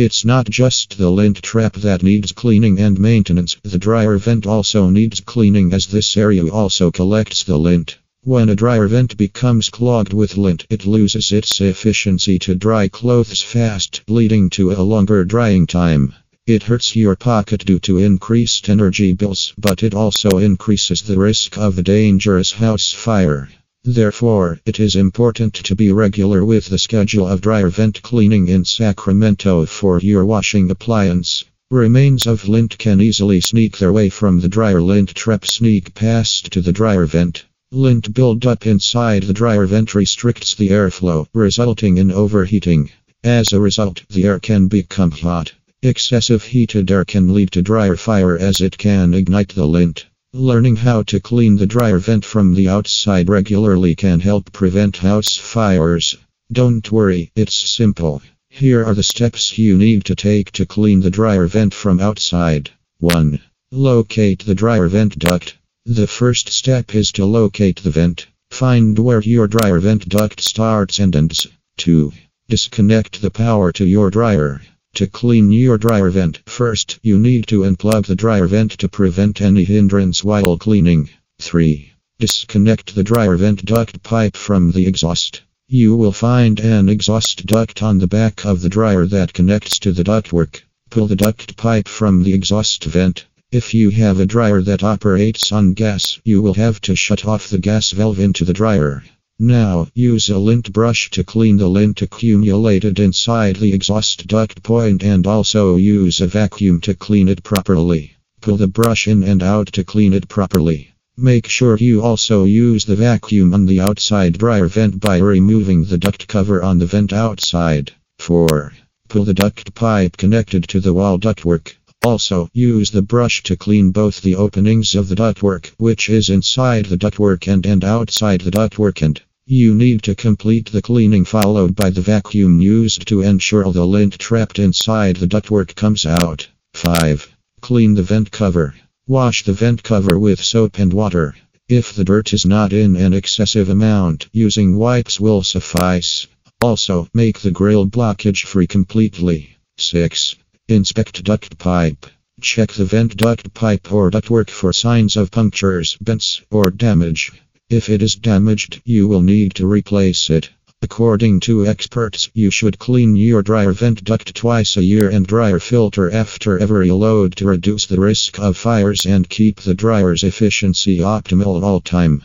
It's not just the lint trap that needs cleaning and maintenance, the dryer vent also needs cleaning as this area also collects the lint. When a dryer vent becomes clogged with lint, it loses its efficiency to dry clothes fast, leading to a longer drying time. It hurts your pocket due to increased energy bills, but it also increases the risk of a dangerous house fire. Therefore, it is important to be regular with the schedule of dryer vent cleaning in Sacramento for your washing appliance. Remains of lint can easily sneak their way from the dryer lint trap sneak past to the dryer vent. Lint buildup inside the dryer vent restricts the airflow, resulting in overheating. As a result, the air can become hot. Excessive heated air can lead to dryer fire as it can ignite the lint. Learning how to clean the dryer vent from the outside regularly can help prevent house fires. Don't worry, it's simple. Here are the steps you need to take to clean the dryer vent from outside. 1. Locate the dryer vent duct. The first step is to locate the vent. Find where your dryer vent duct starts and ends. 2. Disconnect the power to your dryer. To clean your dryer vent, first you need to unplug the dryer vent to prevent any hindrance while cleaning. 3. Disconnect the dryer vent duct pipe from the exhaust. You will find an exhaust duct on the back of the dryer that connects to the ductwork. Pull the duct pipe from the exhaust vent. If you have a dryer that operates on gas, you will have to shut off the gas valve into the dryer. Now, use a lint brush to clean the lint accumulated inside the exhaust duct point and also use a vacuum to clean it properly. Pull the brush in and out to clean it properly. Make sure you also use the vacuum on the outside dryer vent by removing the duct cover on the vent outside. 4. Pull the duct pipe connected to the wall ductwork. Also, use the brush to clean both the openings of the ductwork, which is inside the ductwork and, and outside the ductwork and you need to complete the cleaning followed by the vacuum used to ensure the lint trapped inside the ductwork comes out. 5. Clean the vent cover. Wash the vent cover with soap and water. If the dirt is not in an excessive amount, using wipes will suffice. Also, make the grill blockage free completely. 6. Inspect duct pipe. Check the vent duct pipe or ductwork for signs of punctures, bends, or damage. If it is damaged, you will need to replace it. According to experts, you should clean your dryer vent duct twice a year and dryer filter after every load to reduce the risk of fires and keep the dryer's efficiency optimal all time.